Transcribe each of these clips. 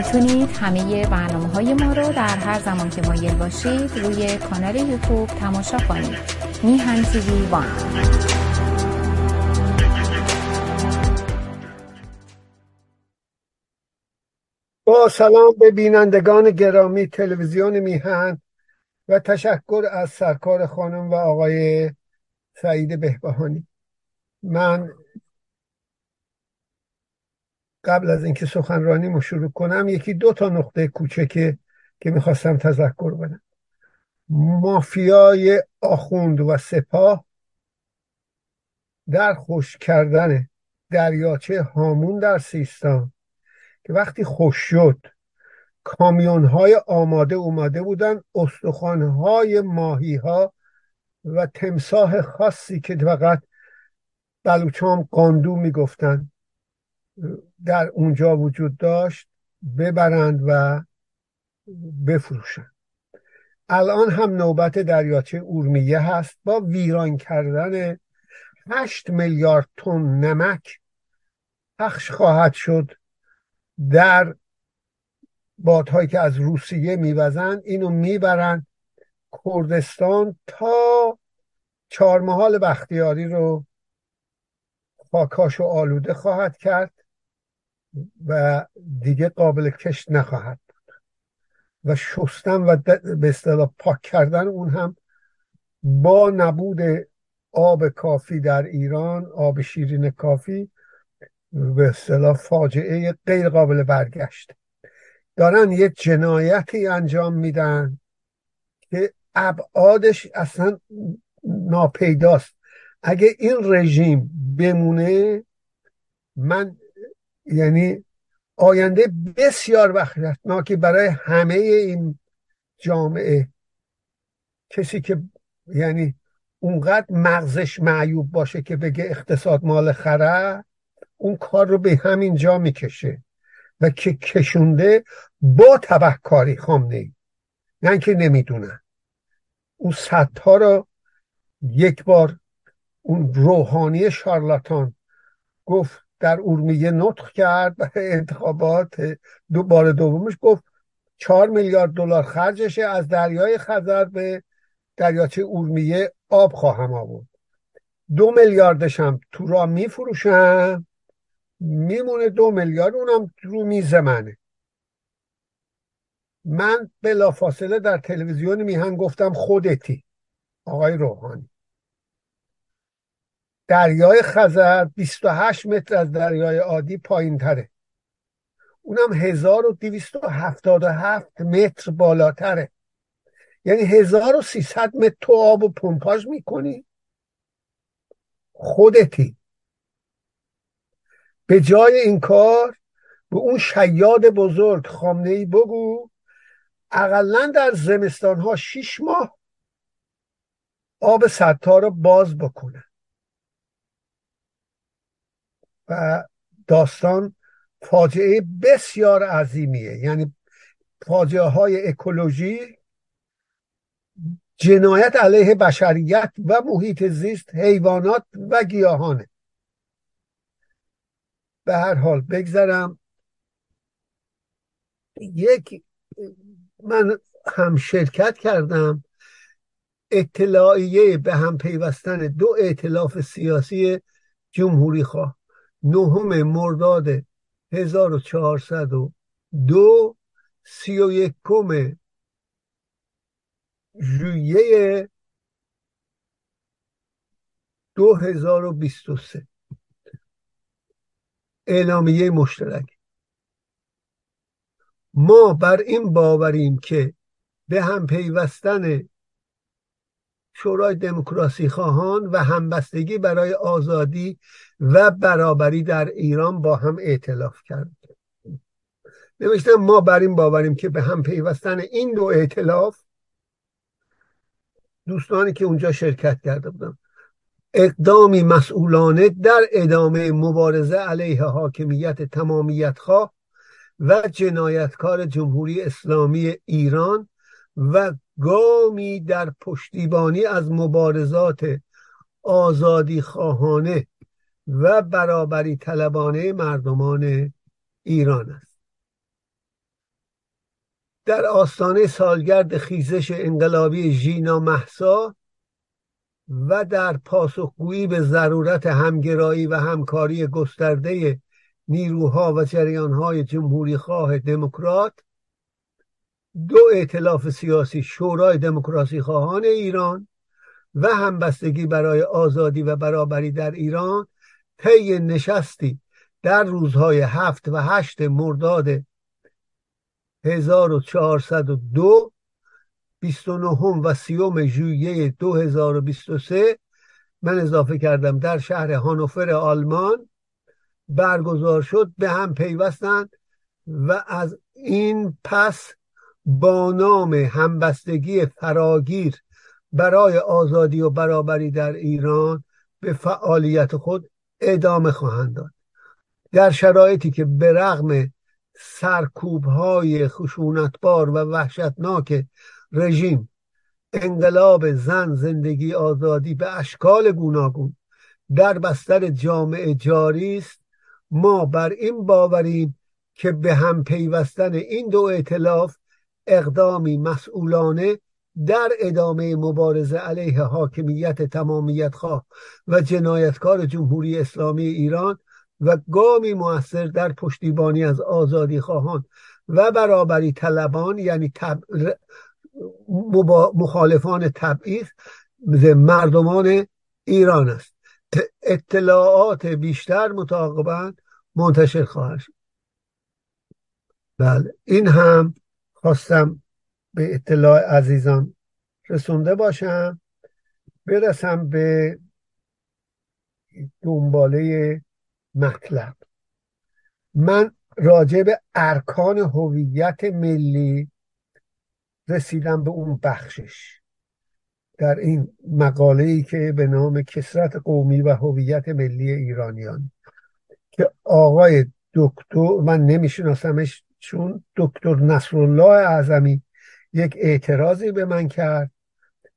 می‌تونید همه برنامه های ما رو در هر زمان که مایل باشید روی کانال یوتیوب تماشا کنید. میهن تیوی وان. با سلام به بینندگان گرامی تلویزیون میهن و تشکر از سرکار خانم و آقای سعید بهبهانی. من قبل از اینکه سخنرانیمو شروع کنم یکی دو تا نقطه کوچکه که می‌خواستم تذکر بدم. مافیای آخوند و سپاه در خوش کردن دریاچه هامون در سیستان که وقتی خوش شد کامیون های آماده اومده بودن استخوان های ماهی ها و تمساه خاصی که فقط بلوچام قاندو می‌گفتن. در اونجا وجود داشت ببرند و بفروشند. الان هم نوبت دریاچه اورمیه هست. با ویران کردن هشت میلیارد تن نمک پخش خواهد شد در بادهایی که از روسیه میوزن. اینو می‌برن کردستان تا چهارمحال بختیاری رو خاکاش و آلوده خواهد کرد. و دیگه قابل کشت نخواهد بود. و شستن و به اصطلاح پاک کردن اون هم با نبود آب کافی در ایران آب شیرین کافی به اصطلاح فاجعه غیر قابل برگشت. دارن یه جنایتی انجام میدن که ابعادش اصلا ناپیداست. اگه این رژیم بمونه من یعنی آینده بسیار وحشتناکی برای همه این جامعه کسی که یعنی اونقدر مغزش معیوب باشه که بگه اقتصاد مال خره اون کار رو به همین جا می‌کشه و که کشونده با تبهکاری خامنه ای نه که نمی‌دونن. اون صدها رو یک بار اون روحانی شارلاتان گفت در اورمیه نطق کرد برای انتخابات دو بار دومش گفت چهار میلیارد دلار خرجشه از دریای خزر به دریاچه اورمیه آب خواهم آورد. دو میلیاردش هم تو را میفروشم میمونه دو میلیارد اونم رو میز منه. من بلافاصله در تلویزیون میهن گفتم خودتی. آقای روحانی. دریای خزر 28 متر از دریای عادی پایین تره. اونم 1277 متر بالاتره. یعنی 1300 متر تو آب و پمپاژ می‌کنی. خودتی. به جای این کار به اون شیاد بزرگ خامنه ای بگو. اقلا در زمستان ها شیش ماه آب ستا رو باز بکنه و داستان فاجعه بسیار عظیمیه. یعنی فاجعه های اکولوژی جنایت علیه بشریت و محیط زیست حیوانات و گیاهانه. به هر حال بگذرم. یک من هم شرکت کردم. اطلاعیه به هم پیوستن دو اعتلاف سیاسی جمهوری خواه نهم مرداد 1402 سی و یکم ژوئیه 2023 اعلامیه مشترک. ما بر این باوریم که به هم پیوستن شورای دموکراسی خواهان و همبستگی برای آزادی و برابری در ایران با هم اعتلاف کرد. نوشتم ما بر این باوریم که به هم پیوستن این دو اعتلاف دوستانی که اونجا شرکت کرده بودن اقدامی مسئولانه در ادامه مبارزه علیه حاکمیت تمامیت خواه و جنایتکار جمهوری اسلامی ایران و گامی در پشتیبانی از مبارزات آزادی خواهانه و برابری طلبانه مردمان ایران است. در آستانه سالگرد خیزش انقلابی ژینا محسا و در پاسخگویی به ضرورت همگرایی و همکاری گسترده نیروها و جریانهای جمهوری خواه دموکرات دو ائتلاف سیاسی شورای دموکراسی خواهان ایران و همبستگی برای آزادی و برابری در ایران طی نشستی در روزهای هفت و هشت مرداد 1402 29 و 30 ژوئیه 2023 من اضافه کردم در شهر هانوفر آلمان برگزار شد به هم پیوستند و از این پس با نام همبستگی فراگیر برای آزادی و برابری در ایران به فعالیت خود ادامه خواهند داد. در شرایطی که به رغم سرکوب های خشونتبار و وحشتناک رژیم انقلاب زن زندگی آزادی به اشکال گوناگون در بستر جامعه جاری است ما بر این باوریم که به هم پیوستن این دو اعتلاف اقدامی مسئولانه در ادامه مبارزه علیه حاکمیت تمامیت خواه و جنایتکار جمهوری اسلامی ایران و گامی موثر در پشتیبانی از آزادی خواهان و برابری طلبان یعنی تب... مخالفان تبعیض مردمان ایران است. اطلاعات بیشتر متعاقبا منتشر خواهد شد. بله این هم خواستم به اطلاع عزیزان رسونده باشم. برسم به دنباله مطلب. من راجع به ارکان هویت ملی رسیدم به اون بخشش. در این مقاله ای که به نام کسرت قومی و هویت ملی ایرانیان. که آقای دکتر من نمیشناسمش چون دکتر نصرالله اعظمی یک اعتراضی به من کرد.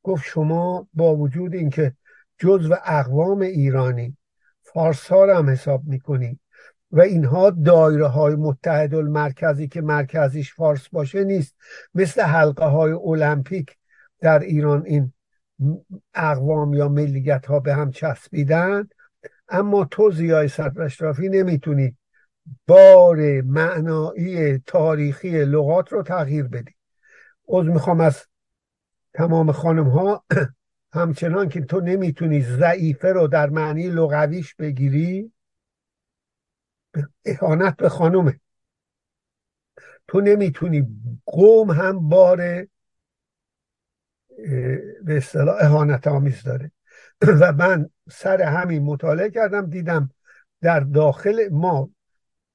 گفت شما با وجود اینکه جزو اقوام ایرانی فارس ها هم حساب می‌کنی و اینها دایره های متحد المرکزی که مرکزیش فارس باشه نیست مثل حلقه های المپیک در ایران این اقوام یا ملیت ها به هم چسبیدن اما تو زیای اشرافی نمی‌تونی بار معنایی تاریخی لغات رو تغییر بدی. از می‌خوام از تمام خانم ها همچنان که تو نمی‌تونی ضعیفه رو در معنی لغویش بگیری اهانت به خانومه تو نمی‌تونی قوم هم بار به اصطلاح اهانت آمیز داره. و من سر همین مطالعه کردم دیدم در داخل ما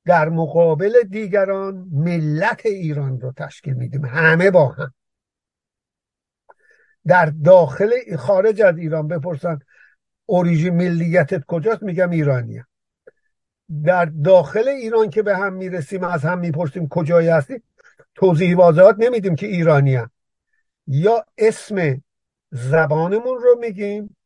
در مقابل دیگران ملت ایران رو تشکیل میدیم. همه با هم. در داخل خارج از ایران بپرسن اوریژین ملیتت کجاست؟ میگم ایرانیه در داخل ایران که به هم می‌رسیم از هم می‌پرسیم کجایی هستیم توضیح واضحات نمیدیم که ایرانی یا اسم زبانمون رو میگیم.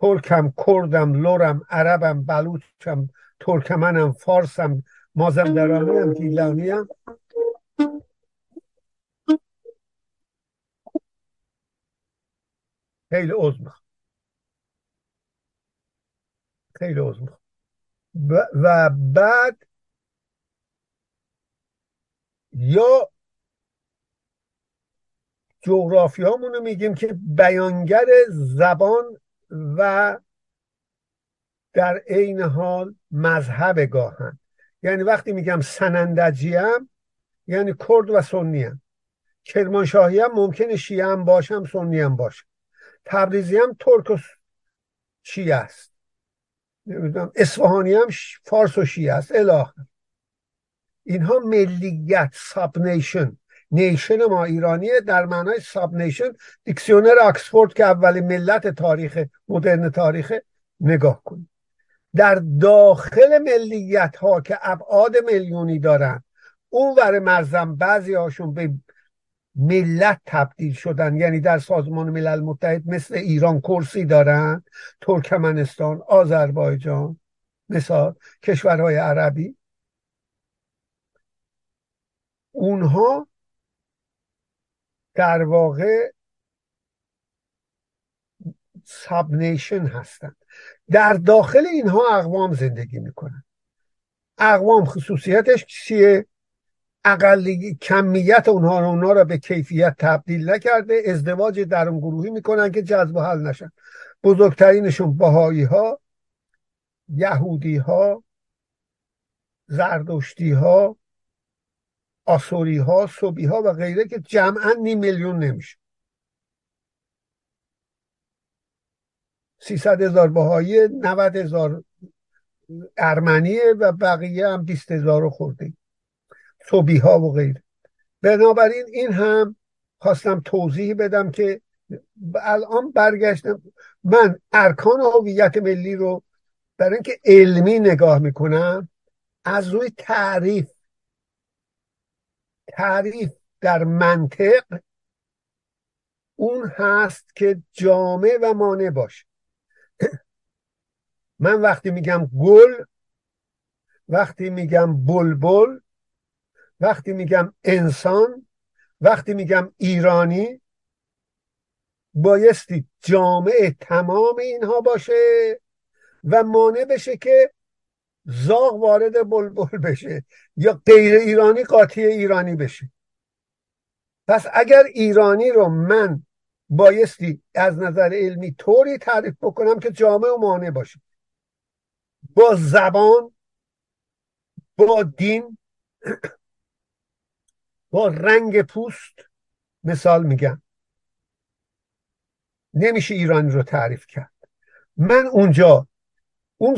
ترکم کردم لورم عربم بلوچم ترکمنم فارسم مازندرانی هم گیلانی هم. خیلی عضو خیلی عضو و بعد یا جغرافیامون رو میگیم که بیانگر زبان و در عین حال مذهب گاهن. یعنی وقتی میگم سنندجی هم یعنی کرد و سنی هم کرمانشاهی هم ممکنه شیعه هم باشم سنی هم باشم. تبریزی هم ترک و شیعه است. نمی‌دونم اصفهانی هم فارس و شیعه است. اله. اینها ملیت sub-nation nation ما ایرانیه در معنای sub-nation dictionnaire آکسفورد که اولین ملت تاریخ مدرن تاریخ نگاه کنید. در داخل ملیت ها که ابعاد میلیونی دارن اون ور مرزم بعضی هاشون به ملت تبدیل شدن یعنی در سازمان ملل متحد مثل ایران کرسی دارن ترکمنستان آذربایجان مثال کشورهای عربی. اونها در واقع سابنیشن هستند در داخل اینها اقوام زندگی می‌کنن. اقوام خصوصیتش چیه؟ اقلی کمیت اونها رو اونها را به کیفیت تبدیل نکرده ازدواج درون گروهی می‌کنن که جذب و حل نشن. بزرگترینشون باهایی ها یهودی ها زردشتی ها آسوری ها صوبی ها و غیره که جمعا نیم میلیون نمیشه. سیصد هزار باهایی نود هزار ارمنیه و بقیه هم بیست هزار خورده صوبی ها و غیره بنابراین این هم خواستم توضیح بدم که الان برگشتم. من ارکان هویت ملی رو برای اینکه علمی نگاه می‌کنم از روی تعریف تعریف در منطق اون هست که جامع و مانع باشه. من وقتی میگم گل وقتی میگم بلبل وقتی میگم انسان وقتی میگم ایرانی بایستی جامعه تمام اینها باشه و مانع بشه که زاغ وارد بلبل بشه یا غیر ایرانی قاطی ایرانی بشه. پس اگر ایرانی رو من بایستی از نظر علمی طوری تعریف بکنم که جامعه و مانع باشه. با زبان با دین با رنگ پوست مثال میگم. نمیشه ایرانی رو تعریف کرد. من اونجا اون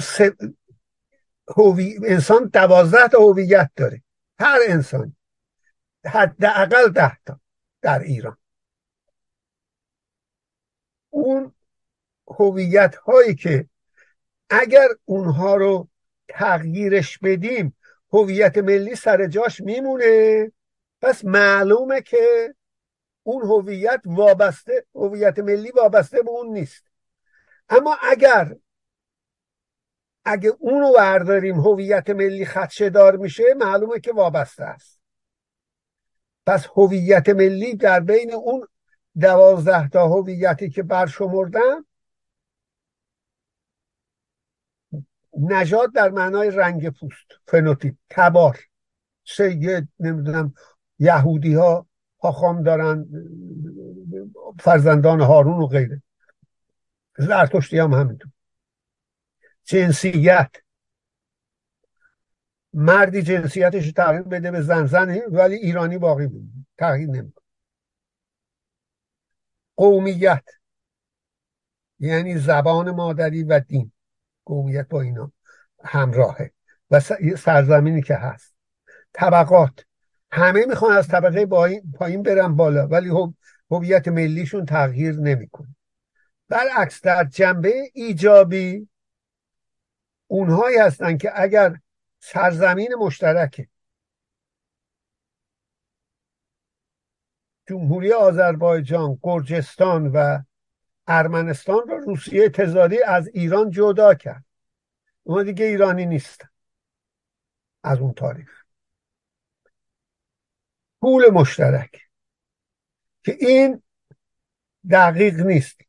انسان دوازده تا هویت داره. هر انسان. حداقل ده تا در ایران. اون هویت هایی که اگر اونها رو تغییرش بدیم هویت ملی سر جاش میمونه. پس معلومه که اون هویت وابسته هویت ملی وابسته به اون نیست. اما اگر اگه اونو برداریم هویت ملی خدشه دار میشه معلومه که وابسته است. پس هویت ملی در بین اون دوازده تا هویتی که برشمردم نجات در معنای رنگ پوست فنوتیپ تبار. سید نمی‌دونم یهودی ها خام دارن فرزندان هارون و غیره. زرتشتی هم همینطور. جنسیت. مردی جنسیتش تغییر بده به زن زنه ولی ایرانی باقی بود. تغییر نمی‌کنه. قومیت. یعنی زبان مادری و دین. قومیت با اینا همراهه. و سرزمینی که هست. طبقات. همه می‌خوان از طبقه پایین برن بالا ولی هویت ملیشون تغییر نمی‌کنه. برعکس در جنبه ایجابی اونهایی هستن که اگر سرزمین مشترک جمهوری آذربایجان گرجستان و ارمنستان را روسیه تزاری از ایران جدا کرد. اون دیگه ایرانی نیستن. از اون تاریخ. پول مشترک. که این دقیق نیست.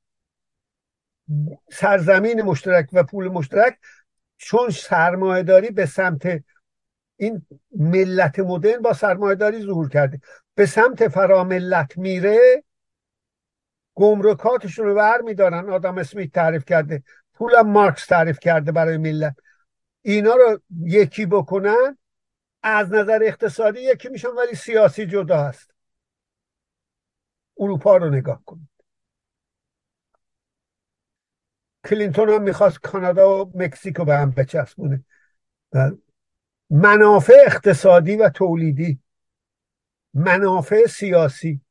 سرزمین مشترک و پول مشترک چون سرمایهداری به سمت این ملت مدرن با سرمایهداری ظهور کرده. به سمت فراملت میره گمرکاتشون رو بر میدارن آدم اسمیت تعریف کرده پولم مارکس تعریف کرده برای ملت اینا رو یکی بکنن از نظر اقتصادی یکی میشن ولی سیاسی جدا هست. اروپا رو نگاه کنید. کلینتون هم می‌خواست کانادا و مکزیکو به هم بچسبونه. منافع اقتصادی و تولیدی منافع سیاسی.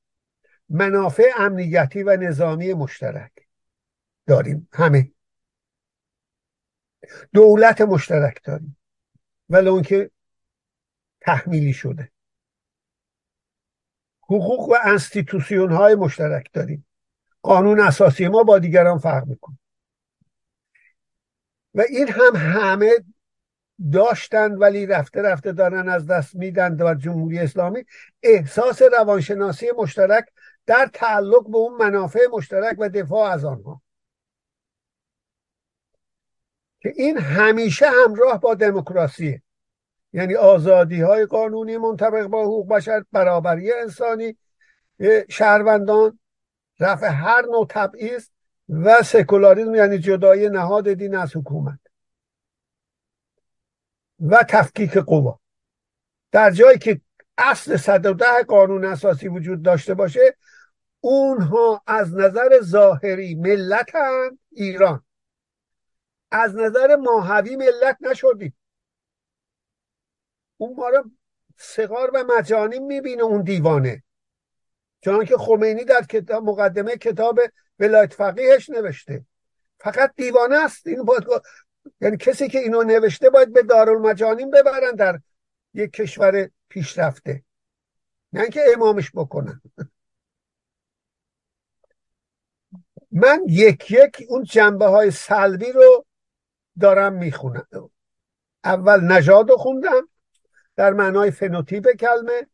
منافع امنیتی و نظامی مشترک. داریم. همه. دولت مشترک داریم. ولی اون که تحمیلی شده. حقوق و انستیتوسیون های مشترک داریم. قانون اساسی ما با دیگران فرق می‌کنه. و این هم همه داشتن ولی رفته رفته دارن از دست میدن و جمهوری اسلامی. احساس روانشناسی مشترک در تعلق به اون منافع مشترک و دفاع از آنها. که این همیشه همراه با دموکراسی یعنی آزادی های قانونی منطبق با حقوق بشر برابری انسانی شهروندان رفع هر نوع تبعیض و سکولاریزم یعنی جدای نهاد دین از حکومت و تفکیک قوا. در جایی که اصل 110 قانون اساسی وجود داشته باشه اونها از نظر ظاهری ملتن ایران. از نظر ماهوی ملت نشدیم. اون ما رو سغار و مجانی می‌بینه اون دیوانه. چون که خمینی در کتاب مقدمه کتاب ولایت فقیهش نوشته. فقط دیوانه است. این باید یعنی کسی که اینو نوشته باید به دارالمجانین ببرن در یک کشور پیشرفته. نه اینکه امامش بکنن. من یک یک اون جنبه های سلبی رو دارم می‌خونم. اول نژاد رو خوندم در معنای فنوتیپ کلمه.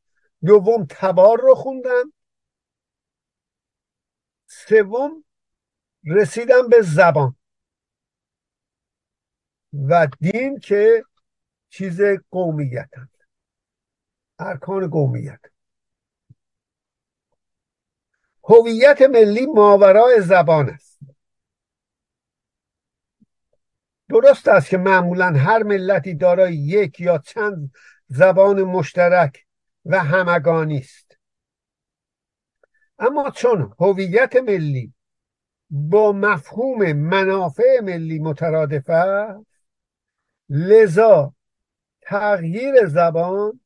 دوم تبار رو خوندم. سوم رسیدم به زبان. و دین که چیز قومیت ارکان قومیت. هویت ملی ماورای زبان است. درست است که معمولا هر ملتی دارای یک یا چند زبان مشترک و همگانی است. اما چون هویت ملی با مفهوم منافع ملی مترادف است لذا تغییر زبان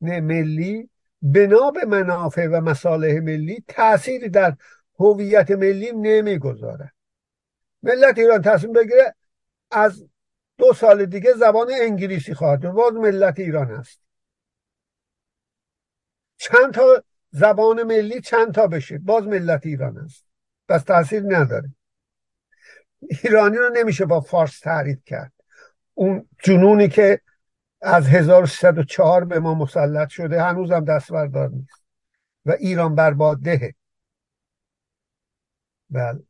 ملی بنا به منافع و مصالح ملی تأثیری در هویت ملی نمی‌گذارد ملت ایران تصمیم بگیره از دو سال دیگه زبان انگلیسی خواهد باز ملت ایران هست چند تا زبان ملی چند تا بشه؟ باز ملت ایران هست بس تاثیر نداره. ایرانی رو نمیشه با فارس تعریف کرد. اون جنونی که از 1304 به ما مسلط شده هنوزم دستوردار نیست. و ایران برباده بله.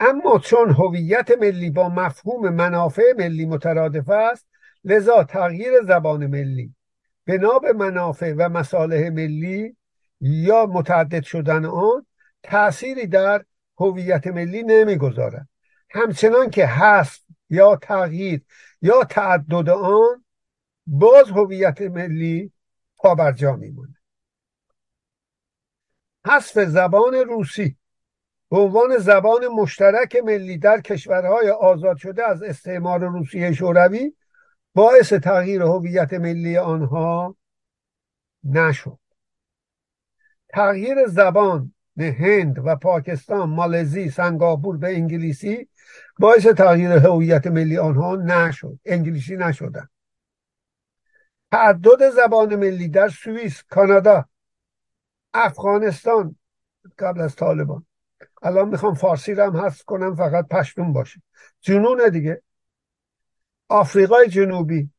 اما چون هویت ملی با مفهوم منافع ملی مترادف است لذا تغییر زبان ملی بنا به منافع و مصالح ملی یا متعدد شدن آن تأثیری در هویت ملی نمی‌گذارد. همچنان که هست یا تغییر یا تعدد آن باز هویت ملی پابرجا میمونه. حذف زبان روسی به عنوان زبان مشترک ملی در کشورهای آزاد شده از استعمار روسیه شوروی باعث تغییر هویت ملی آنها نشد. تغییر زبان هند و پاکستان مالزی سنگاپور به انگلیسی باعث تغییر هویت ملی آنها نشد انگلیسی نشدن. تعدد زبان ملی در سوئیس کانادا افغانستان قبل از طالبان. الان می‌خوام فارسی رو هم حذف کنم فقط پشتون باشه. جنونه دیگه. آفریقای جنوبی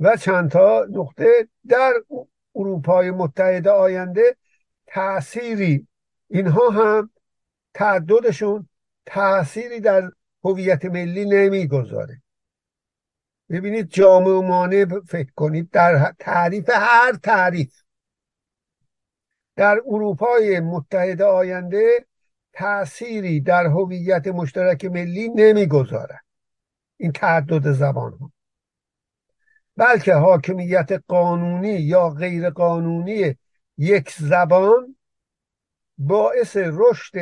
و چندتا نقطه در اروپای متحده آینده تأثیری. اینها هم تعددشون تأثیری در هویت ملی نمی‌گذاره. ببینید جامعه و فکر کنید در تعریف هر تعریف. در اروپای متحده آینده تأثیری در هویت مشترک ملی نمی‌گذارد این تعدد زبان ها بلکه حاکمیت قانونی یا غیر قانونی یک زبان باعث رشد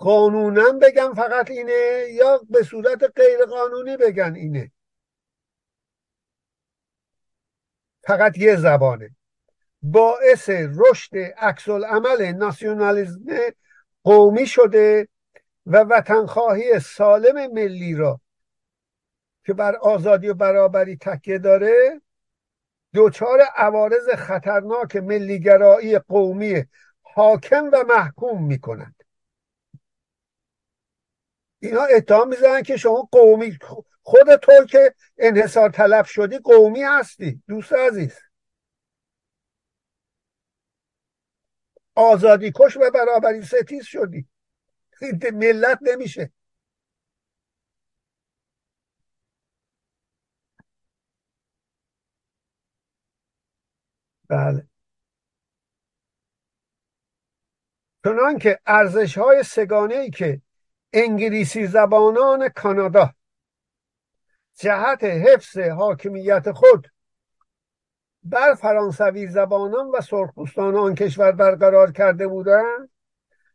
قانونا بگم فقط اینه یا به صورت غیر قانونی بگن اینه. فقط یه زبانه. باعث رشد عکس عمل ناسیونالیزم قومی شده و وطنخواهی سالم ملی را که بر آزادی و برابری تکیه داره دچار عوارض خطرناک ملیگرایی قومی حاکم و محکوم می‌کنند. اینا اتهام می‌زنن که شما قومی خود تو که انحصار طلب شدی قومی هستی دوست عزیز. آزادی کش و برابری ستیز شدی. ملت نمیشه. بله. چنان که ارزش های سگانه ای که انگلیسی زبانان کانادا. جهت حفظ حاکمیت خود بر فرانسوی زبانان و سرخپوستان آن کشور برقرار کرده بودند.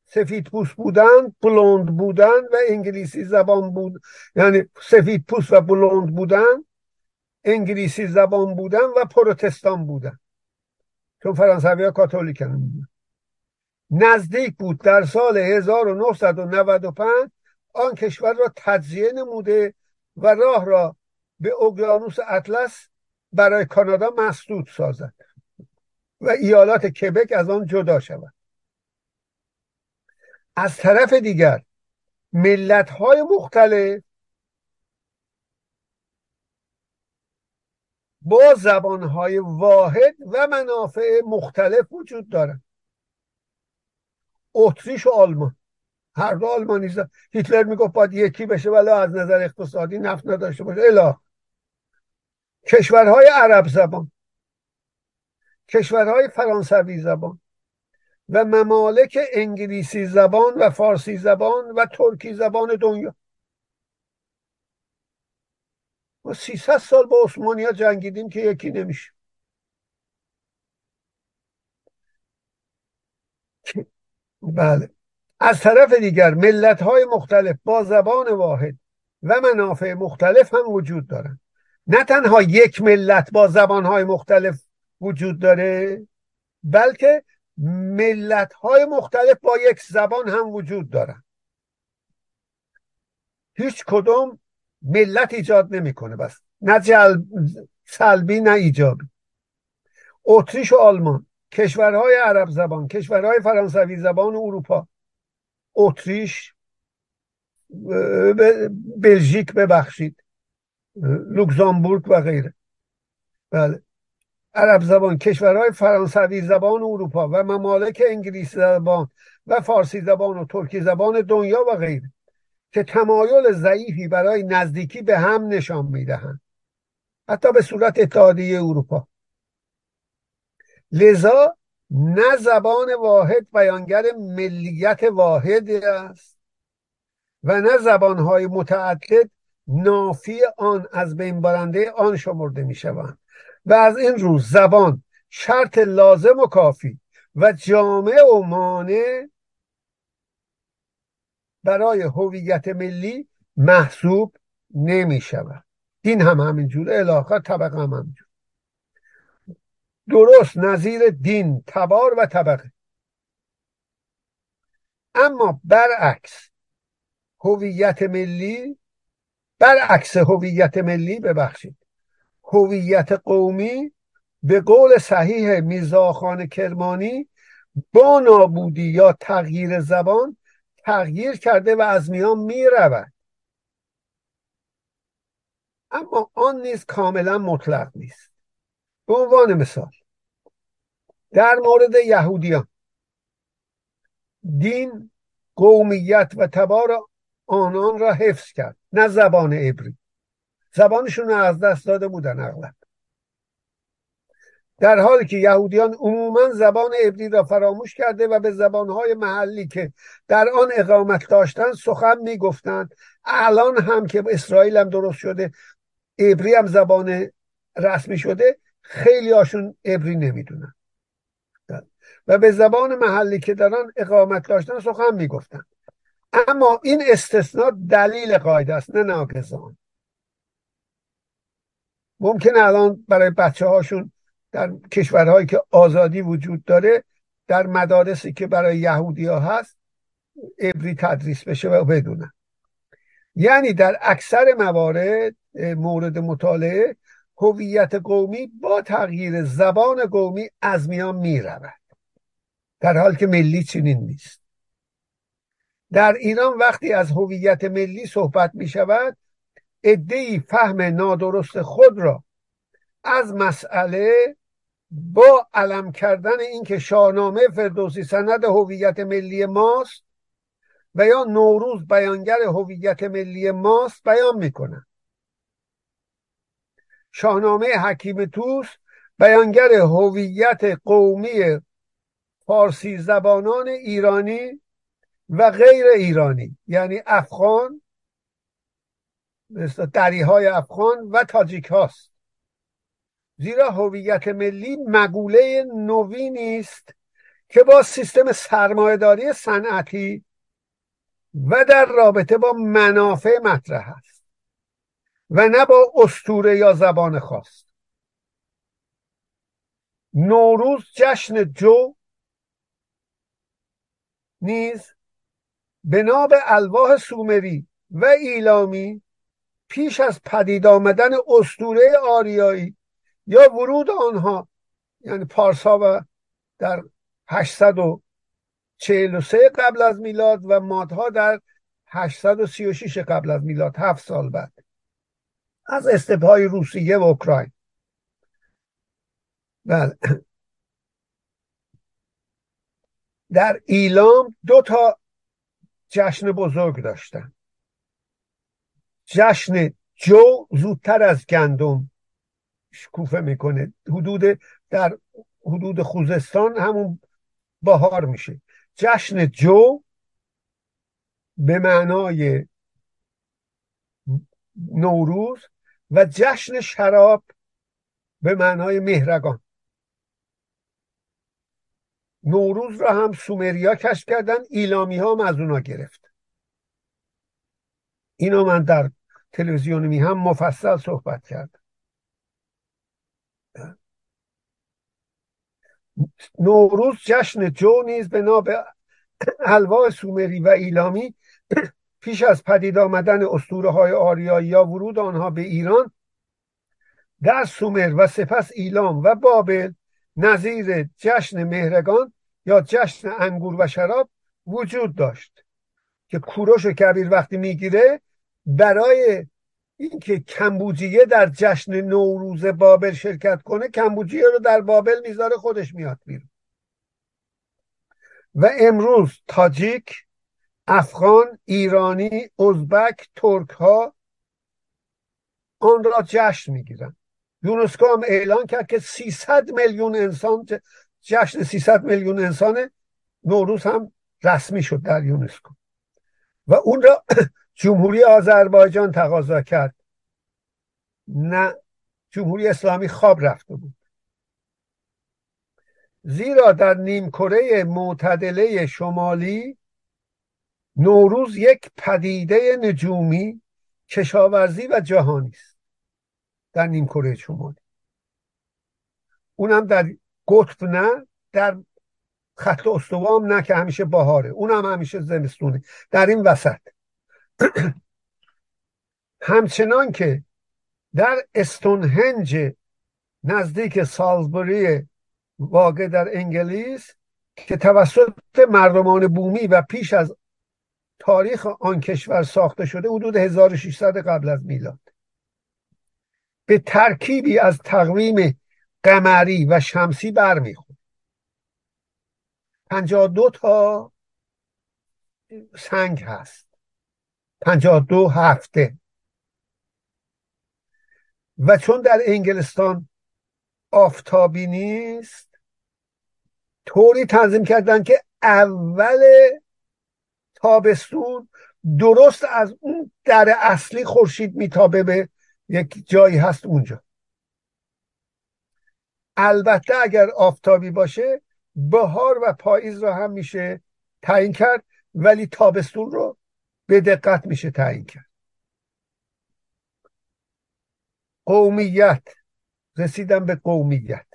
سفید پوست بودن بلوند بودن و انگلیسی زبان بود. یعنی سفید پوست و بلوند بودن انگلیسی زبان بودن و پروتستان بودن چون فرانسوی ها کاتولیک نزدیک بود در سال 1995 آن کشور را تجزیه نموده و راه را به اقیانوس اطلس برای کانادا مسدود سازد و ایالات کبک از آن جدا شود. از طرف دیگر ملت های مختلف با زبان های واحد و منافع مختلف وجود دارند. اتریش و آلمان. هر دو آلمانی هیتلر می‌گفت باید یکی بشه ولی از نظر اقتصادی نفت نداشته باشه. الا کشورهای عرب زبان. کشورهای فرانسوی زبان. و ممالک انگلیسی زبان و فارسی زبان و ترکی زبان دنیا. ما 300 سال با عثمانی جنگیدیم که یکی نمیشه. بله. از طرف دیگر ملت های مختلف با زبان واحد و منافع مختلف هم وجود دارند. نه تنها یک ملت با زبان های مختلف وجود داره بلکه ملت های مختلف با یک زبان هم وجود دارن هیچ کدوم ملت ایجاد نمی‌کنه بس. نه جل... سلبی نه ایجابی. اتریش و آلمان. کشورهای عرب زبان کشورهای فرانسوی زبان اروپا. اتریش بلژیک ببخشید لوکزامبورگ و غیره. بله. عرب زبان کشورهای فرانسوی زبان اروپا و ممالک انگلیسی زبان و فارسی زبان و ترکی زبان دنیا و غیره که تمایل ضعیفی برای نزدیکی به هم نشان می‌دهند. حتی به صورت اتحادیه اروپا. لذا نه زبان واحد بیانگر ملیت واحد است و نه زبانهای متعدد نافی آن از بین برنده آن شمرده می شوند و از این روز زبان شرط لازم و کافی و جامع و مانع برای هویت ملی محسوب نمی شود دین هم همینجور الاخر طبقه هم همینجور درست نظیر دین تبار و طبقه. اما برعکس هویت ملی برعکس هویت ملی ببخشید. هویت قومی به قول صحیح میزاخان کرمانی با نابودی یا تغییر زبان تغییر کرده و از میان می رود اما آن نیز کاملا مطلق نیست. به عنوان مثال در مورد یهودیان دین قومیت و تبار آنان را حفظ کرد نه زبان عبری. زبانشون رو از دست داده بودن اغلب. در حالی که یهودیان عموما زبان عبری را فراموش کرده و به زبانهای محلی که در آن اقامت داشتن سخن می‌گفتند. الان هم که اسرائیل هم درست شده عبری هم زبان رسمی شده خیلی هاشون عبری نمی‌دونن. و به زبان محلی که در آن اقامت داشتن سخن می‌گفتن. اما این استثناء دلیل قاعده است نه ناقضان ممکن الان برای بچه هاشون در کشورهایی که آزادی وجود داره در مدارسی که برای یهودی ها هست عبری تدریس بشه و بدونن. یعنی در اکثر موارد مورد مطالعه هویت قومی با تغییر زبان قومی از میان می رود در حال که ملی چنین نیست. در ایران وقتی از هویت ملی صحبت می شود ادهی فهم نادرست خود را از مسئله با علم کردن اینکه شاهنامه فردوسی سند هویت ملی ماست و یا نوروز بیانگر هویت ملی ماست بیان می‌کنن شاهنامه حکیم توس بیانگر هویت قومی فارسی زبانان ایرانی و غیر ایرانی یعنی افغان مثل دریهای افغان و تاجیک هاست زیرا هویت ملی مقوله نوی نیست که با سیستم سرمایهداری صنعتی و در رابطه با منافع مطرح است. و نه با استوره یا زبان خاص. نوروز جشن جو نیز بنا به الواح سومری و ایلامی پیش از پدید آمدن استوره آریایی یا ورود آنها یعنی پارسا و در 843 قبل از میلاد و مادها در 836 قبل از میلاد هفت سال بعد. از استپهای روسیه و اوکراین. بله. در ایلام دو تا جشن بزرگ داشتن. جشن جو زودتر از گندم شکوفه می‌کنه. حدود در حدود خوزستان همون بهار میشه. جشن جو به معنای نوروز و جشن شراب به معنای مهرگان. نوروز را هم سومریا کشف کردن ایلامی ها هم از اونا گرفت. اینو من در تلویزیون می هم مفصل صحبت کردم. نوروز جشن جو نیز به به الواح سومری و ایلامی پیش از پدید آمدن اسطوره های آریایی یا ورود آنها به ایران در سومر و سپس ایلام و بابل نظیر جشن مهرگان یا جشن انگور و شراب وجود داشت که کوروش و کبیر وقتی می‌گیره برای اینکه کمبوجیه در جشن نوروز بابل شرکت کنه کمبوجیه رو در بابل می‌ذاره خودش میاد بیرون. و امروز تاجیک افغان ایرانی ازبک ترک ها آن را جشن می‌گیرن. یونسکو هم اعلان کرد که 300 میلیون انسان جشن 300 میلیون انسان نوروز هم رسمی شد در یونسکو. و اون را جمهوری آذربایجان تقاضا کرد. نه جمهوری اسلامی خواب رفته بود. زیرا در نیمکره معتدله شمالی نوروز یک پدیده نجومی کشاورزی و جهانی است در نیمکره شمالی. اونم در قطب نه در خط استوام نه که همیشه بهاره. اونم همیشه زمستونه. در این وسط. همچنان که در استونهنج نزدیک سالزبوری واقع در انگلیس که توسط مردمان بومی و پیش از تاریخ آن کشور ساخته شده حدود 1600 قبل از میلاد. به ترکیبی از تقویم قمری و شمسی برمیخورد. پنجاه دو تا سنگ هست. پنجاه دو هفته. و چون در انگلستان آفتابی نیست طوری تنظیم کردن که اول تابستون درست از اون در اصلی خورشید میتابه به یک جایی هست اونجا. البته اگر آفتابی باشه بهار و پاییز رو هم میشه تعیین کرد ولی تابستون رو به دقت میشه تعیین کرد. قومیت رسیدم به قومیت.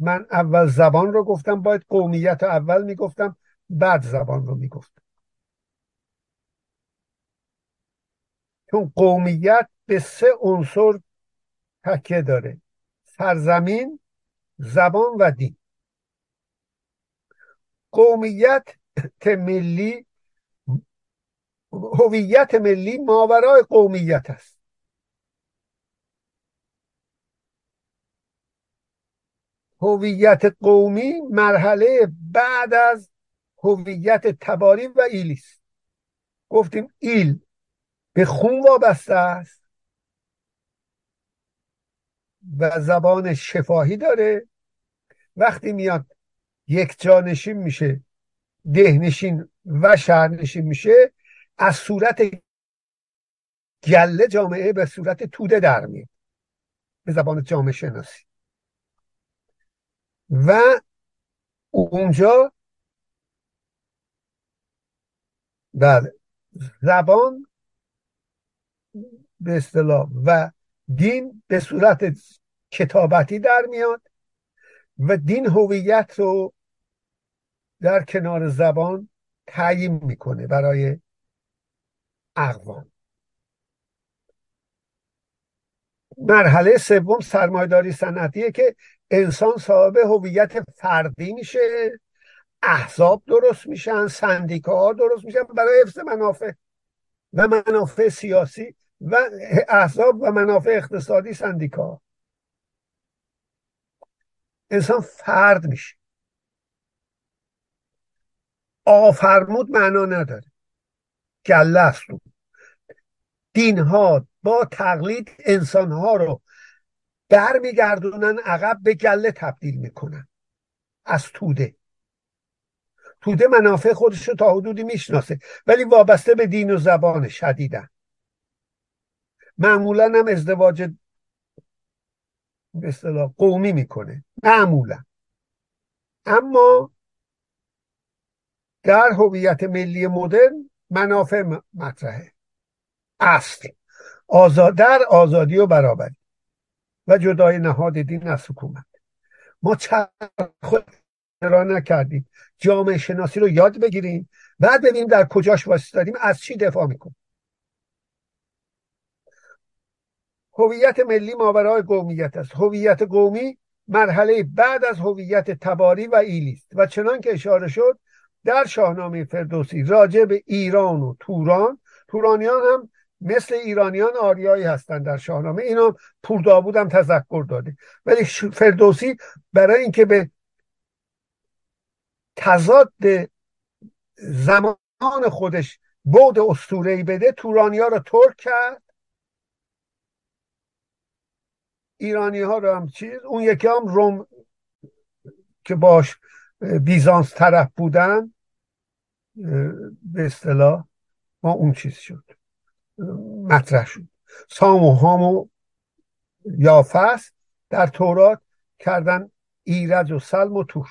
من اول زبان رو گفتم باید قومیت رو اول می‌گفتم بعد زبان رو می‌گفتم. چون قومیت به سه عنصر تکیه داره سرزمین زبان و دین. قومیت ملی هویت ملی ماورای قومیت است. هویت قومی مرحله بعد از هویت تباری و ایلی است. گفتیم ایل به خون وابسته است و زبان شفاهی داره. وقتی میاد یک جانشین میشه دهنشین و شهرنشین میشه از صورت گله جامعه به صورت توده در میاد. به زبان جامعه شناسی. و اونجا بله زبان به اصطلاح و دین به صورت کتابتی در میاد و دین هویت رو در کنار زبان تعیین می‌کنه برای اقوام. مرحله سوم سرمایداری صنعتیه که انسان صاحب هویت فردی میشه احزاب درست میشن سندیکاها درست میشن برای حفظ منافع و منافع سیاسی و احزاب و منافع اقتصادی سندیکا انسان فرد میشه. آفرمود معنا نداره. گله است. دین ها با تقلید انسان ها رو برمیگردونن عقب به گله تبدیل می‌کنن. از توده. توده منافع خودش رو تا حدودی می‌شناسه ولی وابسته به دین و زبان شدیدن معمولا هم ازدواج به اصطلاح قومی می‌کنه. معمولا. اما در هویت ملی مدرن منافع مطرحه. اصل. آزاد در آزادی و برابری. و جدای نهاد دین از حکومت. ما خود را نکردیم. جامعه شناسی رو یاد بگیریم. بعد ببینیم در کجاش واسطادیم. از چی دفاع می‌کنیم. هویت ملی ماورای قومیت است. هویت قومی مرحله بعد از هویت تباری و ایلی است. و چنان که اشاره شد در شاهنامه فردوسی راجع به ایران و توران تورانیان هم مثل ایرانیان آریایی هستند در شاهنامه. اینو پورداوود هم تذکر داده. ولی فردوسی برای اینکه به تضاد زمان خودش بود ای بده تورانیا رو ترک کرد. ایرانی ها رو هم چیز اون یکی هم روم که باش بیزانس طرف بودن به اصطلاح ما اون چیز شد. مطرح شد. سام و هام و یافس در تورات کردن ایرج و سلم و تور.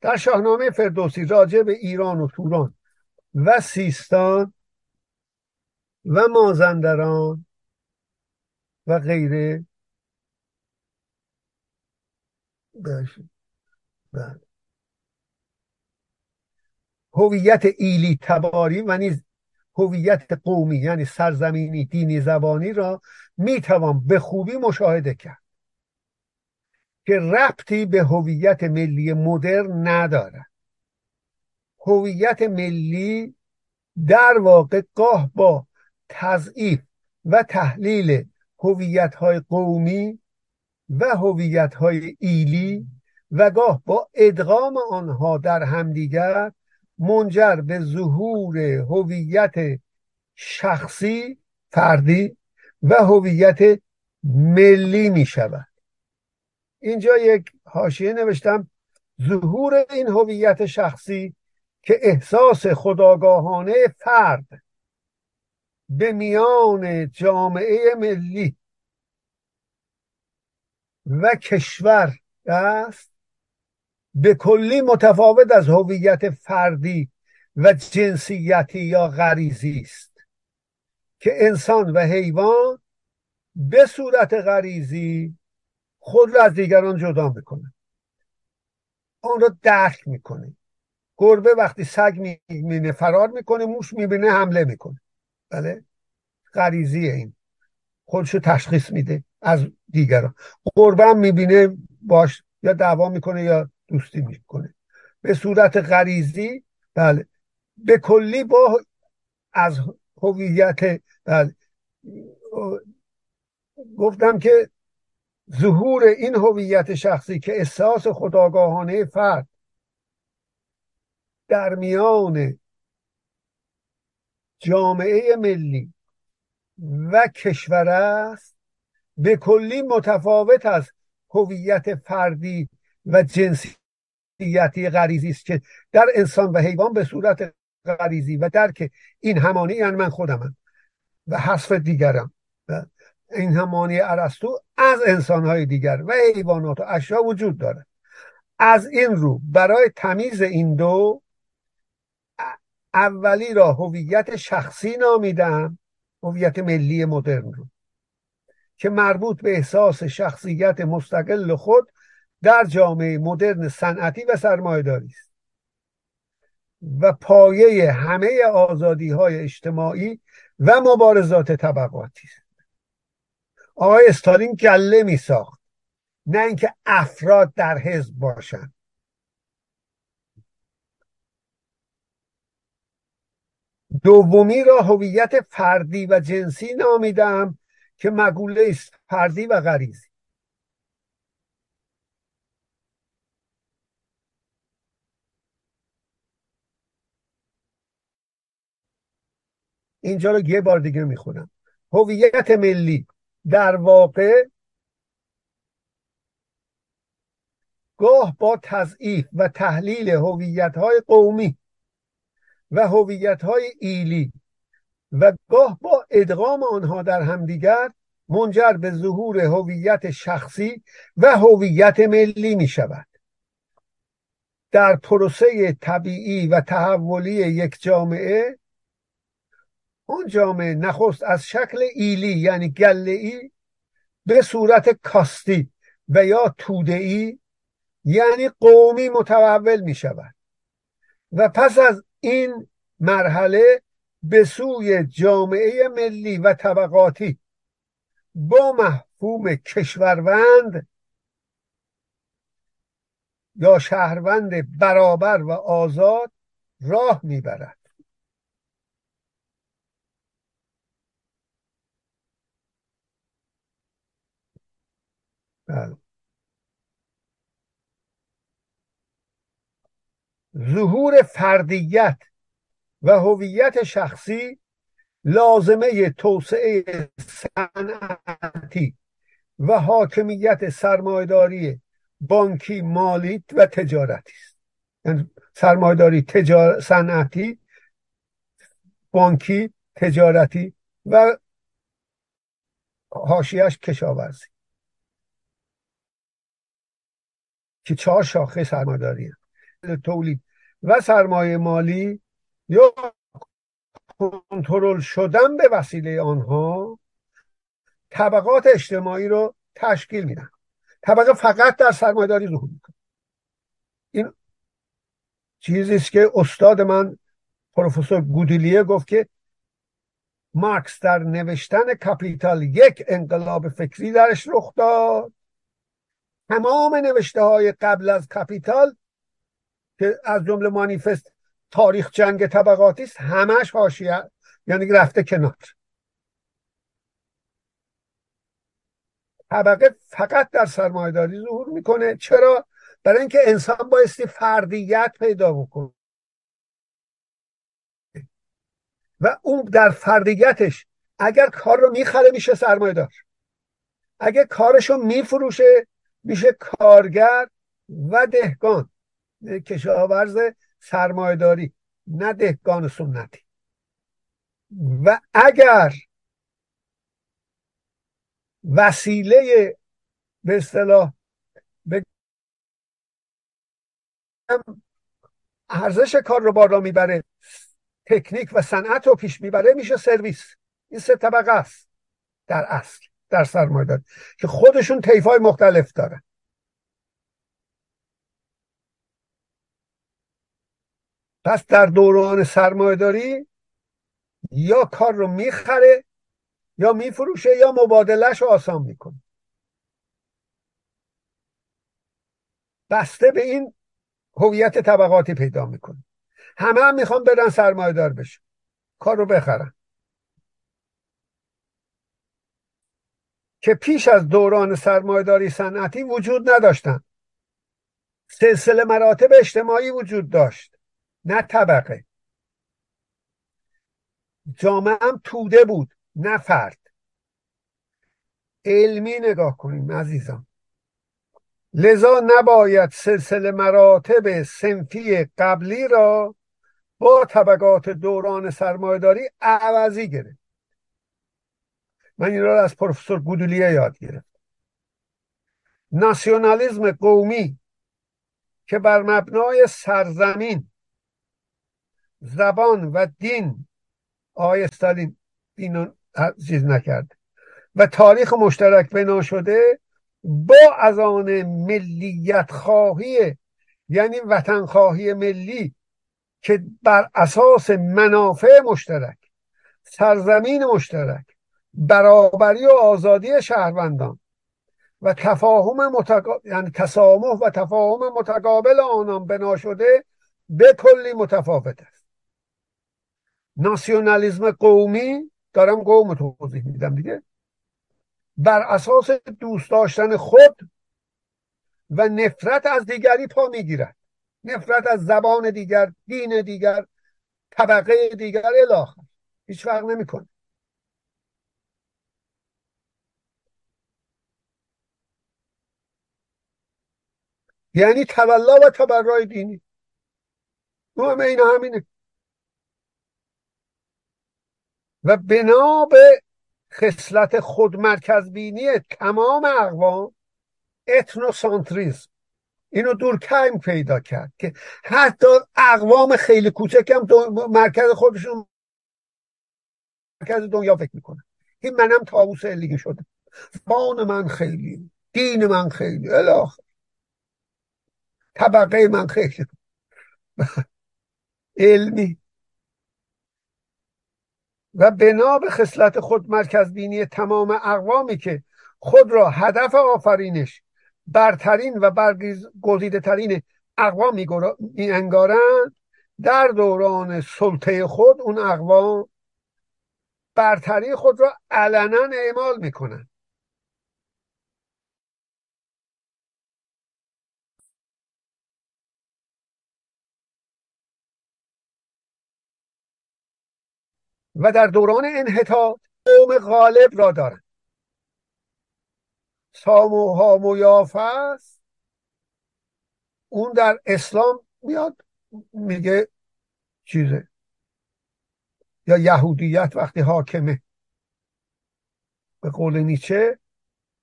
در شاهنامه فردوسی راجع به ایران و توران و سیستان و مازندران و غیره. بله هویت ایلی تباری و نیز هویت قومی یعنی سرزمینی دینی زبانی را می‌توان به خوبی مشاهده کرد که ربطی به هویت ملی مدرن ندارد. هویت ملی در واقع گاه با تضعیف و تحلیل هویت های قومی و هویت های ایلی و گاه با ادغام آنها در همدیگر منجر به ظهور هویت شخصی فردی و هویت ملی می شود. اینجا یک حاشیه نوشتم. ظهور این هویت شخصی که احساس خداگاهانه فرد به میان جامعه ملی و کشور است به کلی متفاوت از هویت فردی و جنسیتی یا غریزی است که انسان و حیوان به صورت غریزی خود را از دیگران جدا می‌کنه آن را درک می‌کنه گربه وقتی سگ می‌بینه فرار می‌کنه موش می‌بینه حمله می‌کنه. بله؟ غریزی این. خودشو تشخیص میده از دیگران. گربه هم می‌بینه باش یا دعوا می‌کنه یا دوستی می‌کنه. به صورت غریزی بله. به کلی با از هویت گفتم که ظهور این هویت شخصی که احساس خداگاهانه فرد در میان جامعه ملی و کشور است به کلی متفاوت از هویت فردی و جنسیتی غریزی است که در انسان و حیوان به صورت غریزی و درک این همانی یعنی من خودمم و حذف دیگرم. و این همانی ارسطو از انسانهای دیگر و حیوانات و اشیا وجود داره. از این رو برای تمیز این دو اولی را هویت شخصی نامیدم هویت ملی مدرن رو که مربوط به احساس شخصیت مستقل خود در جامعه مدرن صنعتی و سرمایهداری است و پایه همه آزادی های اجتماعی و مبارزات طبقاتی است. آقای استالین گله می ساخت نه اینکه افراد در حزب باشند. دومی را هویت فردی و جنسی نامیدم که مگوله است فردی و غریزی. اینجا رو یه بار دیگه می‌خونم. هویت ملی. در واقع گاه با تضعیف و تحلیل هویت های قومی و هویت های ایلی و گاه با ادغام آنها در همدیگر منجر به ظهور هویت شخصی و هویت ملی می شود در پروسه طبیعی و تحولی یک جامعه اون جامعه نخست از شکل ایلی یعنی گله ای به صورت کاستی و یا توده ای یعنی قومی متحول می شود و پس از این مرحله به سوی جامعه ملی و طبقاتی با مفهوم کشوروند یا شهروند برابر و آزاد راه می‌برد. بله. ظهور فردیت و هویت شخصی لازمه توسعه صنعتی و حاکمیت سرمایداری بانکی مالی و تجارتی است یعنی سرمایداری تجار... صنعتی بانکی تجارتی و حاشیهش کشاورزی که چهار شاخه سرمایداری تولید و سرمایه مالی یا کنترل شدن به وسیله آنها طبقات اجتماعی رو تشکیل میدن. طبقه فقط در سرمایداری ظهور می‌کنه. این چیزی است که استاد من پروفسور گودیلیه گفت که مارکس در نوشتن کاپیتال یک انقلاب فکری درش رخ داد. تمام نوشته های قبل از کاپیتال که از جمله مانیفست تاریخ جنگ طبقاتی است همش حاشیه یعنی رفته کنار. طبقه فقط در سرمایهداری ظهور می‌کنه. چرا؟ برای اینکه انسان بایستی فردیت پیدا بکنه. و اون در فردیتش اگر کار رو می‌خره میشه سرمایهدار. اگر کارش رو میفروشه میشه کارگر و دهگان کشاورز سرمایهداری نه دهگان سنتی. و اگر وسیله به اصطلاح ارزش کار رو بالا می‌بره تکنیک و صنعت رو پیش می‌بره میشه سرویس. این سه طبقه است در اصل. در سرمایه‌داری که خودشون طیفای مختلف دارن. پس در دوران سرمایهداری یا کار رو می‌خره یا میفروشه یا مبادلش رو آسان می‌کنه. بسته به این هویت طبقاتی پیدا می‌کنه. همه هم می‌خوان برن سرمایه دار بشن. کار رو بخرن. که پیش از دوران سرمایهداری صنعتی وجود نداشتن سلسله مراتب اجتماعی وجود داشت نه طبقه. جامعه هم توده بود نه فرد. علمی نگاه کنیم عزیزان. لذا نباید سلسله مراتب سنفی قبلی را با طبقات دوران سرمایهداری عوضی گرفت. من این را از پروفسور گودولیه یاد گرفت ناسیونالیزم قومی که بر مبنای سرزمین زبان و دین آقای استالین دین چیز نکرد و تاریخ مشترک بنا شده با از آن ملیت خواهی یعنی وطن خواهی ملی که بر اساس منافع مشترک سرزمین مشترک برابری و آزادی شهروندان و تفاهم متقا... یعنی تسامح و تفاهم متقابل آنان بنا شده به کلی متفاوت است. ناسیونالیزم قومی دارم قوم توضیح میدم دیگه. بر اساس دوست داشتن خود و نفرت از دیگری پا می‌گیرد. نفرت از زبان دیگر دین دیگر طبقه دیگر الاخر هیچ فرق نمی‌کنه. یعنی تولا و تبرای دینی. همه اینا همینه. و بنا به خصلت خودمرکزبینی تمام اقوام اتنوسانتریزم اینو دور کم پیدا کرد که حتی اقوام خیلی کوچک هم مرکز خودشون مرکز دنیا فکر می‌کنن. این منم تاووس لیگه شده. بان من خیلی دین من خیلی الاخر طبقه من خیلی علمی. و بنا به خصلت خود مرکز بینی تمام اقوامی که خود را هدف آفرینش برترین و برگزیده ترین اقوام می انگارند در دوران سلطه خود اون اقوام برتری خود را علنا اعمال می‌کنند و در دوران انحطاط قوم غالب را دارند ساموها است. اون در اسلام میاد میگه چیزه. یا یهودیت وقتی حاکمه. به قول نیچه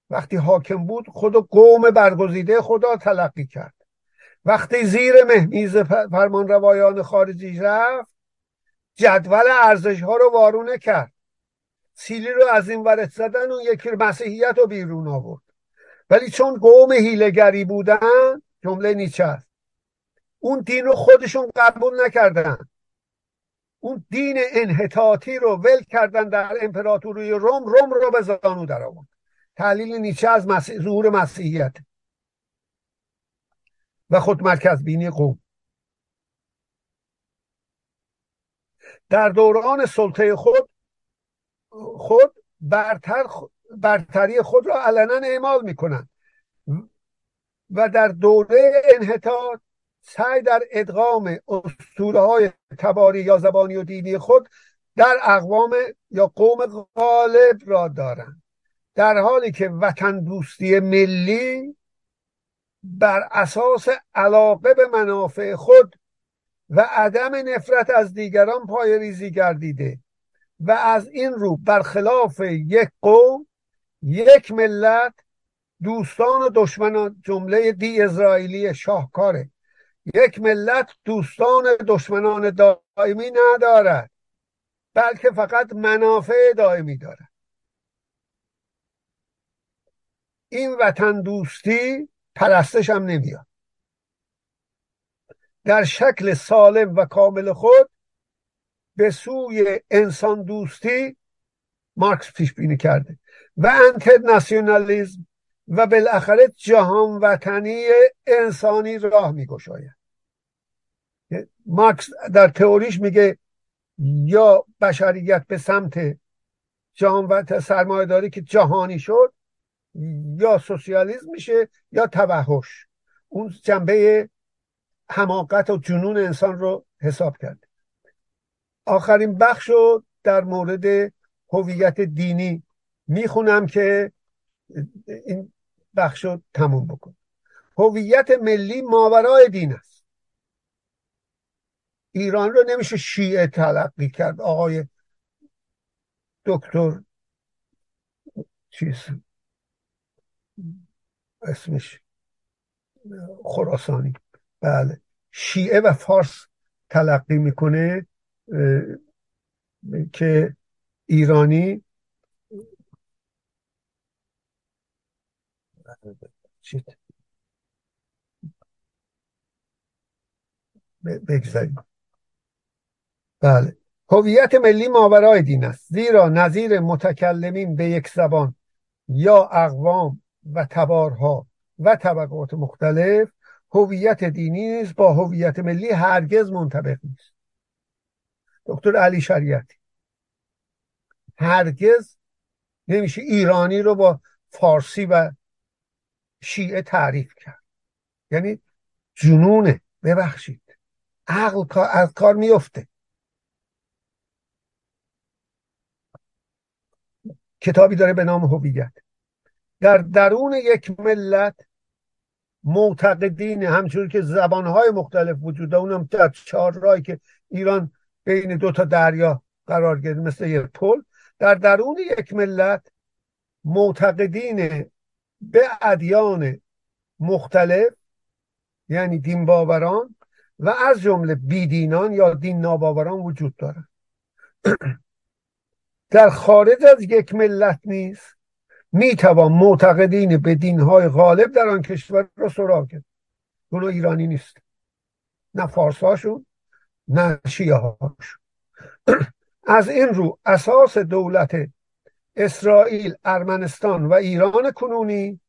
وقتی حاکم بود خود قوم برگزیده خدا تلقی کرد. وقتی زیر مهمیز فرمان روایان خارجی رفت جدول ارزش ها رو وارونه کرد. سیلی رو از این ورد زدن و یکی مسیحیت رو بیرون آورد. ولی چون قوم هیلگری بودن جمله نیچه است. اون دین رو خودشون قبول نکردن. اون دین انحطاطی رو ول کردن در امپراتوری روم روم رو به زانو در آورد تحلیل نیچه از ظهور مسیحیت. و خود مرکز بینی قوم. در دوران سلطه خود خود برتر برتری خود را علنا اعمال می‌کنند. و در دوره انحطاط سعی در ادغام اسطوره های تباری یا زبانی و دینی خود در اقوام یا قوم غالب را دارند. در حالی که وطن دوستی ملی بر اساس علاقه به منافع خود و عدم نفرت از دیگران پای ریزی گردیده. و از این رو برخلاف یک قوم یک ملت دوستان و دشمنان جمله دی اسرائیلی شاهکاره. یک ملت دوستان دشمنان دائمی ندارد بلکه فقط منافع دائمی دارد. این وطن دوستی پرستش هم نمیاد. در شکل سالم و کامل خود به سوی انسان دوستی مارکس پیش بینی کرده و انترناسیونالیزم و بالاخره جهان وطنی انسانی راه می گشاید مارکس در تئوریش میگه یا بشریت به سمت جهان سرمایه داری که جهانی شد یا سوسیالیسم میشه یا توحش اون جنبه حماقت و جنون انسان رو حساب کرده آخرین بخش رو در مورد هویت دینی می‌خونم که این بخش رو تموم بکن. هویت ملی ماورای دین است. ایران رو نمیشه شیعه تلقی کرد. آقای دکتر چیز اسمش خراسانی. بله. شیعه و فارس تلقی می‌کنه که ایرانی بگذاریم. بله. هویت ملی ماورای دین است. زیرا نظیر متکلمین به یک زبان یا اقوام و تبارها و طبقات مختلف هویت دینی نیست با هویت ملی هرگز منطبق نیست. دکتر علی شریعتی. هرگز نمیشه ایرانی رو با فارسی و شیعه تعریف کرد. یعنی جنونه ببخشید. عقل از کار میفته. کتابی داره به نام هویت. در درون یک ملت معتقدین همچون که زبانهای مختلف وجود داره. اونم در چهار راهی که ایران بین دو تا دریا قرار گرفت مثل یک پل. در درون یک ملت معتقدین به ادیان مختلف یعنی دین باوران و از جمله بیدینان یا دین ناباوران وجود دارند در خارج از یک ملت نیست. می‌توان معتقدین به دینهای غالب در آن کشور را سراغ کرد اونو ایرانی نیست. نه فارساشون نه شیعه هاشون از این رو اساس دولت اسرائیل ارمنستان و ایران کنونی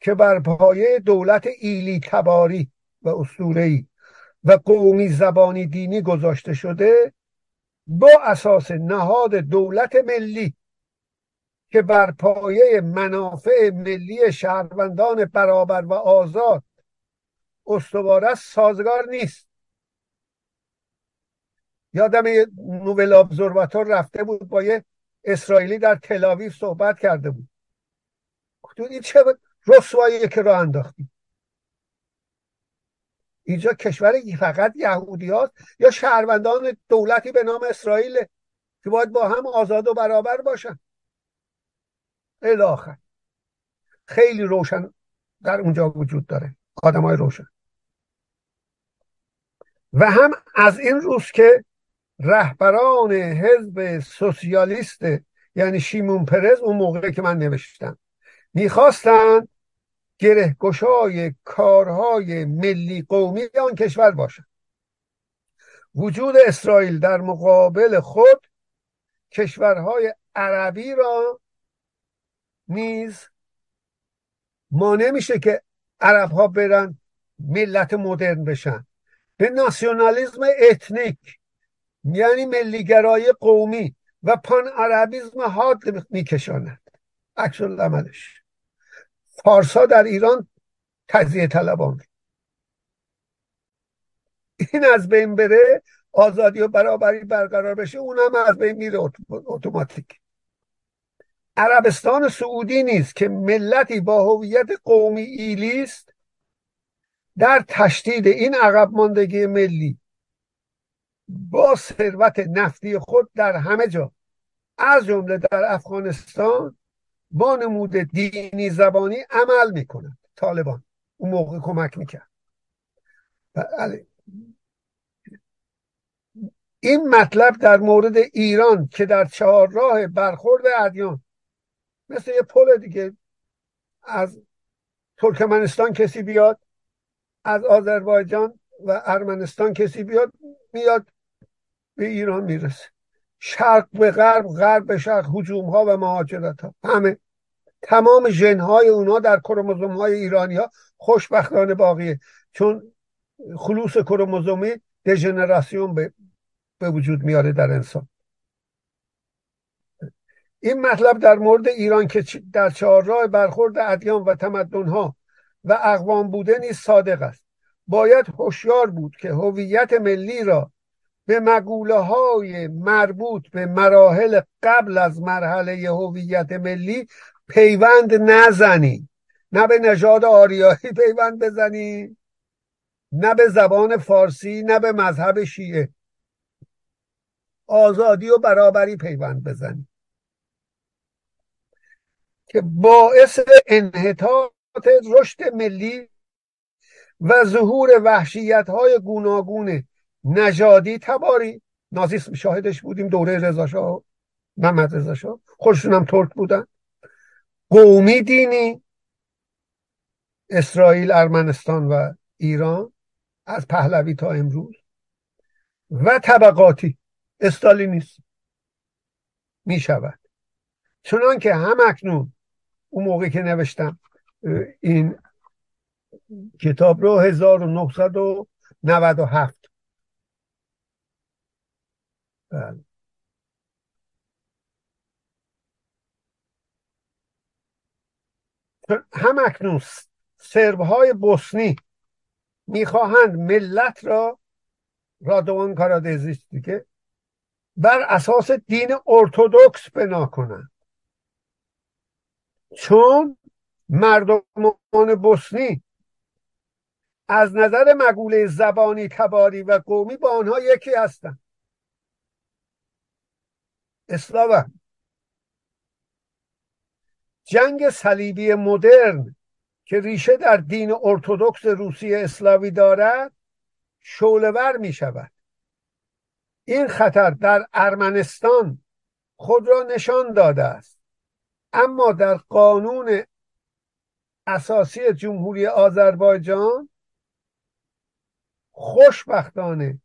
که بر پایه دولت ایلی تباری و اسطوره‌ای و قومی زبانی دینی گذاشته شده با اساس نهاد دولت ملی که بر پایه منافع ملی شهروندان برابر و آزاد استوار است سازگار نیست. یادم نوول ابزرواتور رفته بود با یه اسرائیلی در تلاویف صحبت کرده بود. این چه رسوایی که راه انداختیم اینجا کشور فقط یهودی یا شهروندان دولتی به نام اسرائیل که باید با هم آزاد و برابر باشن؟ الاخر. خیلی روشن در اونجا وجود داره. آدم های روشن. و هم از این روز که رهبران حزب سوسیالیست یعنی شیمون پرز اون موقع که من نوشتم می‌خواستند گره گشای کارهای ملی قومی آن کشور باشد وجود اسرائیل در مقابل خود کشورهای عربی را نیز ما نمیشه که عرب ها برن ملت مدرن بشن. به ناسیونالیزم ethnic یعنی ملیگرایی قومی و پان عربیزم حاد میکشاند. عکس‌العملش فارسا در ایران تجزیه طلبان. این از بین بره آزادی و برابری برقرار بشه اونم از بین میره اتوماتیک. عربستان سعودی نیست که ملتی با هویت قومی ایلی است در تشدید این عقب ماندگی ملی با ثروت نفتی خود در همه جا از جمله در افغانستان با نمود دینی زبانی عمل می‌کنند طالبان اون موقع کمک می‌کرد بله. این مطلب در مورد ایران که در چهار راه برخورد ادیان مثل یه پل دیگه. از ترکمنستان کسی بیاد از آذربایجان و ارمنستان کسی بیاد میاد به ایران می‌رسه. شرق به غرب غرب به شرق حجوم ها و مهاجرت ها همه. تمام ژن های اونا در کروموزوم های ایرانی ها خوشبختانه باقیه. چون خلوص کروموزومی دژنراسیون به, به وجود میاره در انسان. این مطلب در مورد ایران که در چهارراه برخورد ادیان و تمدنها و اقوام بوده نیز صادق است. باید هوشیار بود که هویت ملی را به مقوله های مربوط به مراحل قبل از مرحله هویت ملی پیوند نزنی. نه به نژاد آریایی پیوند بزنی نه به زبان فارسی نه به مذهب شیعه. آزادی و برابری پیوند بزنی. که باعث انحطاط رشد ملی و ظهور وحشیت های گوناگون نژادی. تباری نازیسم شاهدش بودیم دوره رضا محمد رضا شاه. خودشون هم ترک بودن. قومی دینی اسرائیل ارمنستان و ایران از پهلوی تا امروز. و طبقاتی. استالینیسم می شود چنان که هم اکنون اون موقع که نوشتم این کتاب رو 1997 بله. هم اکنون سرب های بوسنی می‌خواهند ملت را رادوان کارادزیست دیگه بر اساس دین ارتودکس بنا کنند. چون مردمان بوسنی از نظر مقوله زبانی تباری و قومی با آنها یکی هستند. اسلاو جنگ صلیبی مدرن که ریشه در دین ارتودکس روسیه اسلاوی دارد شولور می شود. این خطر در ارمنستان خود را نشان داده است. اما در قانون اساسی جمهوری آذربایجان خوشبختانه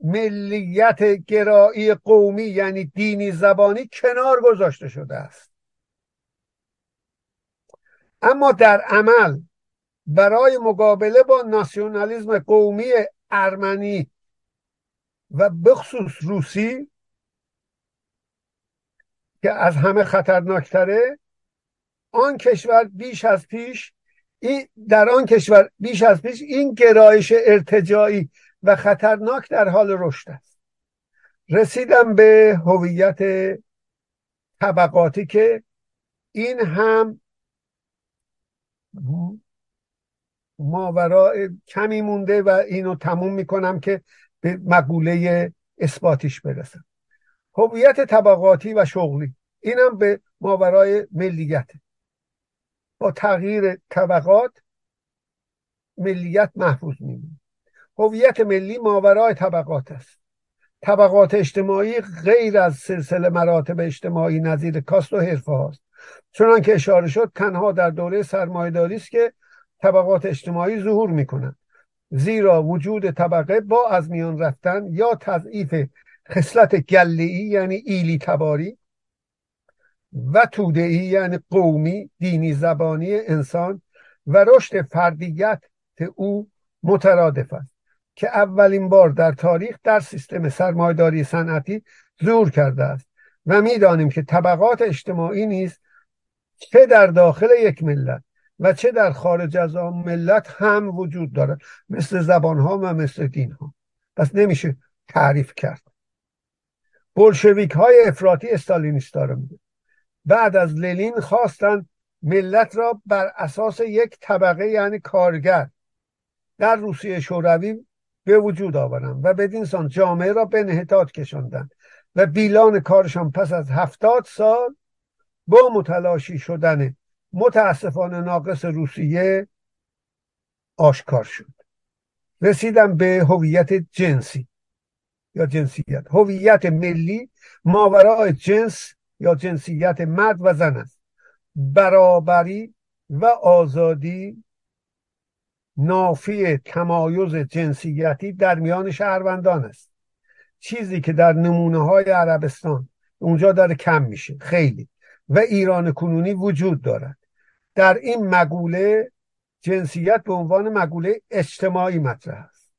ملیت گرایی قومی یعنی دینی زبانی کنار گذاشته شده است. اما در عمل برای مقابله با ناسیونالیزم قومی ارمنی و بخصوص روسی که از همه خطرناکتره آن کشور بیش از پیش این در آن کشور بیش از پیش این گرایش ارتجایی و خطرناک در حال رشد است. رسیدم به هویت طبقاتی که این هم ماورا کمی مونده و اینو تموم می‌کنم که به مقوله اثباتیش برسم. هویت طبقاتی و شغلی. اینم به ماورای ملیت. با تغییر طبقات ملیت محفوظ میمونه. هویت ملی ماورای طبقات است. طبقات اجتماعی غیر از سلسله مراتب اجتماعی نظیر کاست و حرفه هاست. چنان که اشاره شد تنها در دوره سرمایهداری است که طبقات اجتماعی ظهور می‌کنند. زیرا وجود طبقه با از میان رفتن یا تضعیف خصلت گله‌ای یعنی ایلی تباری و توده‌ای یعنی قومی دینی زبانی انسان و رشد فردیت او مترادف است که اولین بار در تاریخ در سیستم سرمایداری صنعتی ظهور کرده است. و می‌دانیم که طبقات اجتماعی نیز چه در داخل یک ملت و چه در خارج از آن ملت هم وجود دارد مثل زبان ها و مثل دین ها پس نمیشه تعریف کرد. بلشویک های افراطی استالینیستا رو بعد از لنین خواستند ملت را بر اساس یک طبقه یعنی کارگر در روسیه شوروی به وجود آورند و بدین سان جامعه را به انحطاط کشاندند و بیلان کارشان پس از هفتاد سال با متلاشی شدن متاسفانه ناقص روسیه آشکار شد. رسیدم به هویت جنسی. یا جنسیت. هویت ملی ماورای جنس یا جنسیت مرد و زن است. برابری و آزادی نافی تمایز جنسیتی در میان شهروندان است. چیزی که در نمونه های عربستان اونجا داره کم میشه. خیلی. و ایران کنونی وجود دارد. در این مقوله جنسیت به عنوان مقوله اجتماعی مطرح است.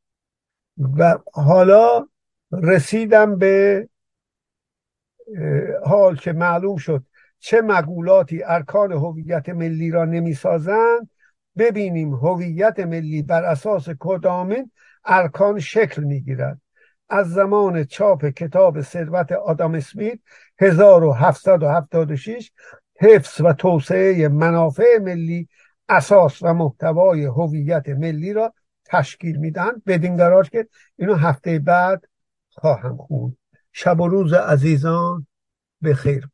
و حالا رسیدم به حال که معلوم شد چه مقولاتی ارکان هویت ملی را نمی‌سازند. ببینیم هویت ملی بر اساس کدامین ارکان شکل می‌گیرد. از زمان چاپ کتاب ثروت آدام اسمیت 1776 حفظ و توسعه منافع ملی اساس و محتوای هویت ملی را تشکیل میدن بدین قرار که اینو هفته بعد خواهم خوند شب و روز عزیزان به خیر